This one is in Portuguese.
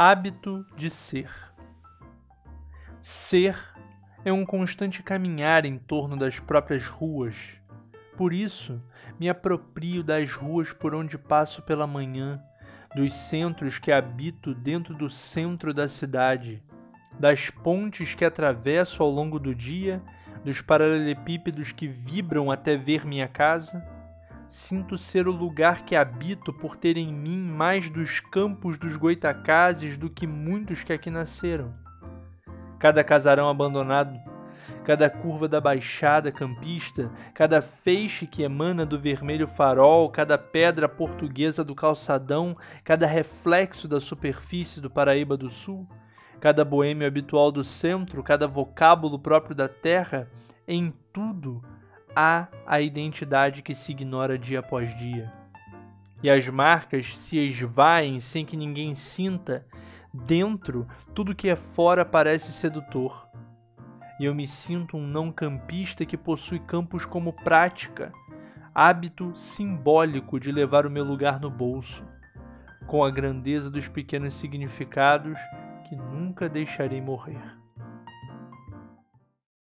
Hábito de ser. Ser é um constante caminhar em torno das próprias ruas. Por isso, me aproprio das ruas por onde passo pela manhã, dos centros que habito dentro do centro da cidade, das pontes que atravesso ao longo do dia, dos paralelepípedos que vibram até ver minha casa Sinto ser o lugar que habito por ter em mim mais dos campos dos goitacazes do que muitos que aqui nasceram. Cada casarão abandonado, cada curva da baixada campista, cada feixe que emana do vermelho farol, cada pedra portuguesa do calçadão, cada reflexo da superfície do Paraíba do Sul, cada boêmio habitual do centro, cada vocábulo próprio da terra, em tudo há a identidade que se ignora dia após dia. E as marcas se esvaem sem que ninguém sinta. Dentro, tudo que é fora parece sedutor. E eu me sinto um não campista que possui campos como prática, hábito simbólico de levar o meu lugar no bolso, com a grandeza dos pequenos significados que nunca deixarei morrer.